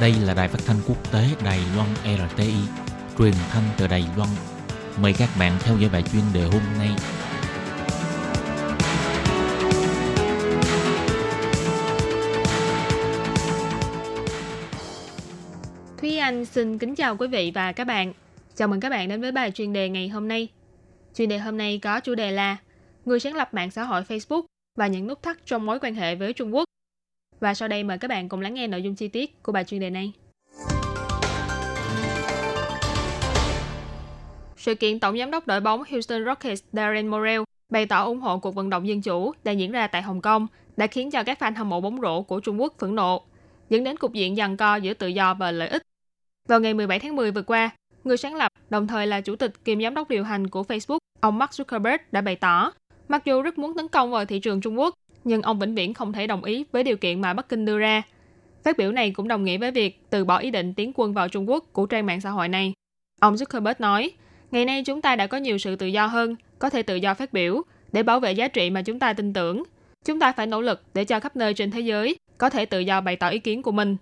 Đây là đài phát thanh quốc tế Đài Loan RTI, truyền thanh từ Đài Loan. Mời các bạn theo dõi bài chuyên đề hôm nay. Thúy Anh xin kính chào quý vị và các bạn. Chào mừng các bạn đến với bài chuyên đề ngày hôm nay. Chuyên đề hôm nay có chủ đề là Người sáng lập mạng xã hội Facebook và những nút thắt trong mối quan hệ với Trung Quốc. Và sau đây mời các bạn cùng lắng nghe nội dung chi tiết của bài chuyên đề này. Sự kiện Tổng giám đốc đội bóng Houston Rockets Darren Morrell bày tỏ ủng hộ cuộc vận động dân chủ đang diễn ra tại Hồng Kông đã khiến cho các fan hâm mộ bóng rổ của Trung Quốc phẫn nộ, dẫn đến cục diện giằng co giữa tự do và lợi ích. Vào ngày 17 tháng 10 vừa qua, người sáng lập, đồng thời là chủ tịch kiêm giám đốc điều hành của Facebook, ông Mark Zuckerberg đã bày tỏ, mặc dù rất muốn tấn công vào thị trường Trung Quốc, nhưng ông vĩnh viễn không thể đồng ý với điều kiện mà Bắc Kinh đưa ra. Phát biểu này cũng đồng nghĩa với việc từ bỏ ý định tiến quân vào Trung Quốc của trang mạng xã hội này. Ông Zuckerberg nói, ngày nay chúng ta đã có nhiều sự tự do hơn, có thể tự do phát biểu, để bảo vệ giá trị mà chúng ta tin tưởng. Chúng ta phải nỗ lực để cho khắp nơi trên thế giới có thể tự do bày tỏ ý kiến của mình.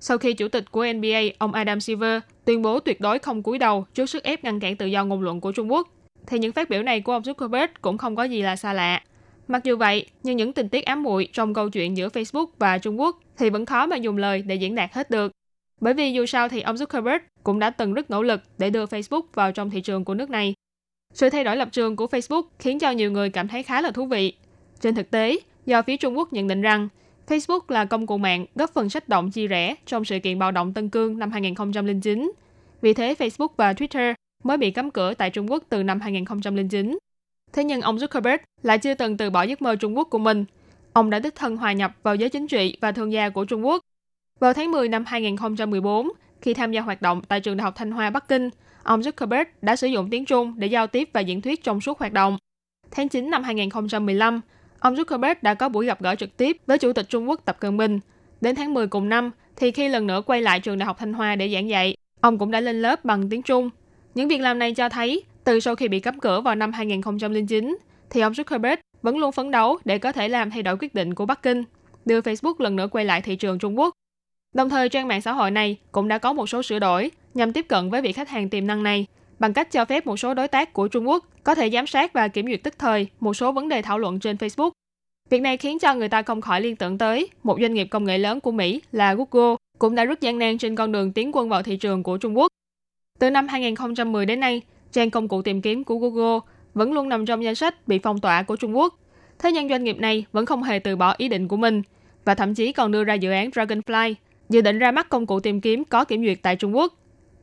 Sau khi chủ tịch của NBA, ông Adam Silver, tuyên bố tuyệt đối không cúi đầu trước sức ép ngăn cản tự do ngôn luận của Trung Quốc, thì những phát biểu này của ông Zuckerberg cũng không có gì là xa lạ. Mặc dù vậy, nhưng những tình tiết ám muội trong câu chuyện giữa Facebook và Trung Quốc thì vẫn khó mà dùng lời để diễn đạt hết được. Bởi vì dù sao thì ông Zuckerberg cũng đã từng rất nỗ lực để đưa Facebook vào trong thị trường của nước này. Sự thay đổi lập trường của Facebook khiến cho nhiều người cảm thấy khá là thú vị. Trên thực tế, do phía Trung Quốc nhận định rằng Facebook là công cụ mạng góp phần sách động chia rẽ trong sự kiện bạo động Tân Cương năm 2009. Vì thế, Facebook và Twitter mới bị cấm cửa tại Trung Quốc từ năm 2009. Thế nhưng ông Zuckerberg lại chưa từng từ bỏ giấc mơ Trung Quốc của mình. Ông đã đích thân hòa nhập vào giới chính trị và thương gia của Trung Quốc. Vào tháng 10 năm 2014, khi tham gia hoạt động tại trường Đại học Thanh Hoa Bắc Kinh, ông Zuckerberg đã sử dụng tiếng Trung để giao tiếp và diễn thuyết trong suốt hoạt động. Tháng 9 năm 2015, ông Zuckerberg đã có buổi gặp gỡ trực tiếp với Chủ tịch Trung Quốc Tập Cận Bình. Đến tháng 10 cùng năm, thì khi lần nữa quay lại trường Đại học Thanh Hoa để giảng dạy, ông cũng đã lên lớp bằng tiếng Trung. Những việc làm này cho thấy, từ sau khi bị cấm cửa vào năm 2009, thì ông Zuckerberg vẫn luôn phấn đấu để có thể làm thay đổi quyết định của Bắc Kinh, đưa Facebook lần nữa quay lại thị trường Trung Quốc. Đồng thời, trang mạng xã hội này cũng đã có một số sửa đổi nhằm tiếp cận với vị khách hàng tiềm năng này bằng cách cho phép một số đối tác của Trung Quốc có thể giám sát và kiểm duyệt tức thời một số vấn đề thảo luận trên Facebook. Việc này khiến cho người ta không khỏi liên tưởng tới một doanh nghiệp công nghệ lớn của Mỹ là Google cũng đã rất gian nan trên con đường tiến quân vào thị trường của Trung Quốc. Từ năm 2010 đến nay, trang công cụ tìm kiếm của Google vẫn luôn nằm trong danh sách bị phong tỏa của Trung Quốc. Thế nhưng doanh nghiệp này vẫn không hề từ bỏ ý định của mình và thậm chí còn đưa ra dự án Dragonfly, dự định ra mắt công cụ tìm kiếm có kiểm duyệt tại Trung Quốc.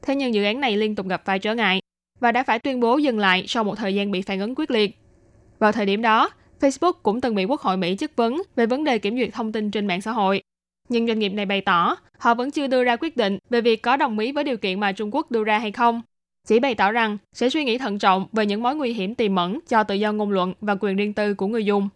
Thế nhưng dự án này liên tục gặp phải trở ngại và đã phải tuyên bố dừng lại sau một thời gian bị phản ứng quyết liệt. Vào thời điểm đó, Facebook cũng từng bị Quốc hội Mỹ chất vấn về vấn đề kiểm duyệt thông tin trên mạng xã hội. Nhưng doanh nghiệp này bày tỏ họ vẫn chưa đưa ra quyết định về việc có đồng ý với điều kiện mà Trung Quốc đưa ra hay không. Chỉ bày tỏ rằng sẽ suy nghĩ thận trọng về những mối nguy hiểm tiềm ẩn cho tự do ngôn luận và quyền riêng tư của người dùng.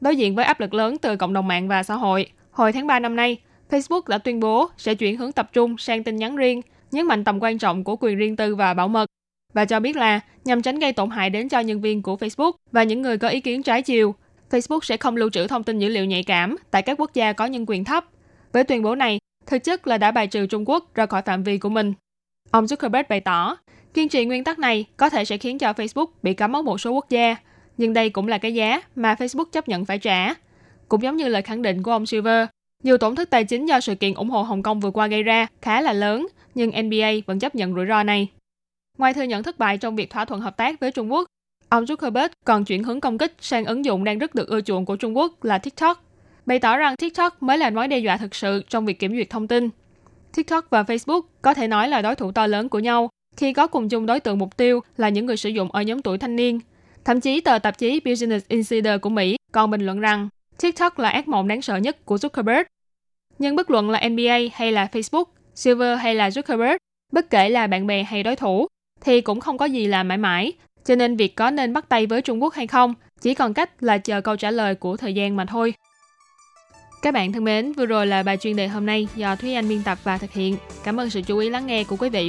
Đối diện với áp lực lớn từ cộng đồng mạng và xã hội, hồi tháng 3 năm nay, Facebook đã tuyên bố sẽ chuyển hướng tập trung sang tin nhắn riêng, nhấn mạnh tầm quan trọng của quyền riêng tư và bảo mật và cho biết là nhằm tránh gây tổn hại đến cho nhân viên của Facebook và những người có ý kiến trái chiều, Facebook sẽ không lưu trữ thông tin dữ liệu nhạy cảm tại các quốc gia có nhân quyền thấp. Với tuyên bố này, thực chất là đã bài trừ Trung Quốc ra khỏi phạm vi của mình. Ông Zuckerberg bày tỏ, kiên trì nguyên tắc này có thể sẽ khiến cho Facebook bị cấm ở một số quốc gia, nhưng đây cũng là cái giá mà Facebook chấp nhận phải trả. Cũng giống như lời khẳng định của ông Silver, dù tổn thất tài chính do sự kiện ủng hộ Hồng Kông vừa qua gây ra khá là lớn, nhưng NBA vẫn chấp nhận rủi ro này. Ngoài thừa nhận thất bại trong việc thỏa thuận hợp tác với Trung Quốc, ông Zuckerberg còn chuyển hướng công kích sang ứng dụng đang rất được ưa chuộng của Trung Quốc là TikTok, bày tỏ rằng TikTok mới là mối đe dọa thực sự trong việc kiểm duyệt thông tin. TikTok và Facebook có thể nói là đối thủ to lớn của nhau khi có cùng chung đối tượng mục tiêu là những người sử dụng ở nhóm tuổi thanh niên. Thậm chí tờ tạp chí Business Insider của Mỹ còn bình luận rằng TikTok là ác mộng đáng sợ nhất của Zuckerberg. Nhưng bất luận là NBA hay là Facebook, Silver hay là Zuckerberg, bất kể là bạn bè hay đối thủ, thì cũng không có gì là mãi mãi. Cho nên việc có nên bắt tay với Trung Quốc hay không, chỉ còn cách là chờ câu trả lời của thời gian mà thôi. Các bạn thân mến, vừa rồi là bài chuyên đề hôm nay do Thúy Anh biên tập và thực hiện. Cảm ơn sự chú ý lắng nghe của quý vị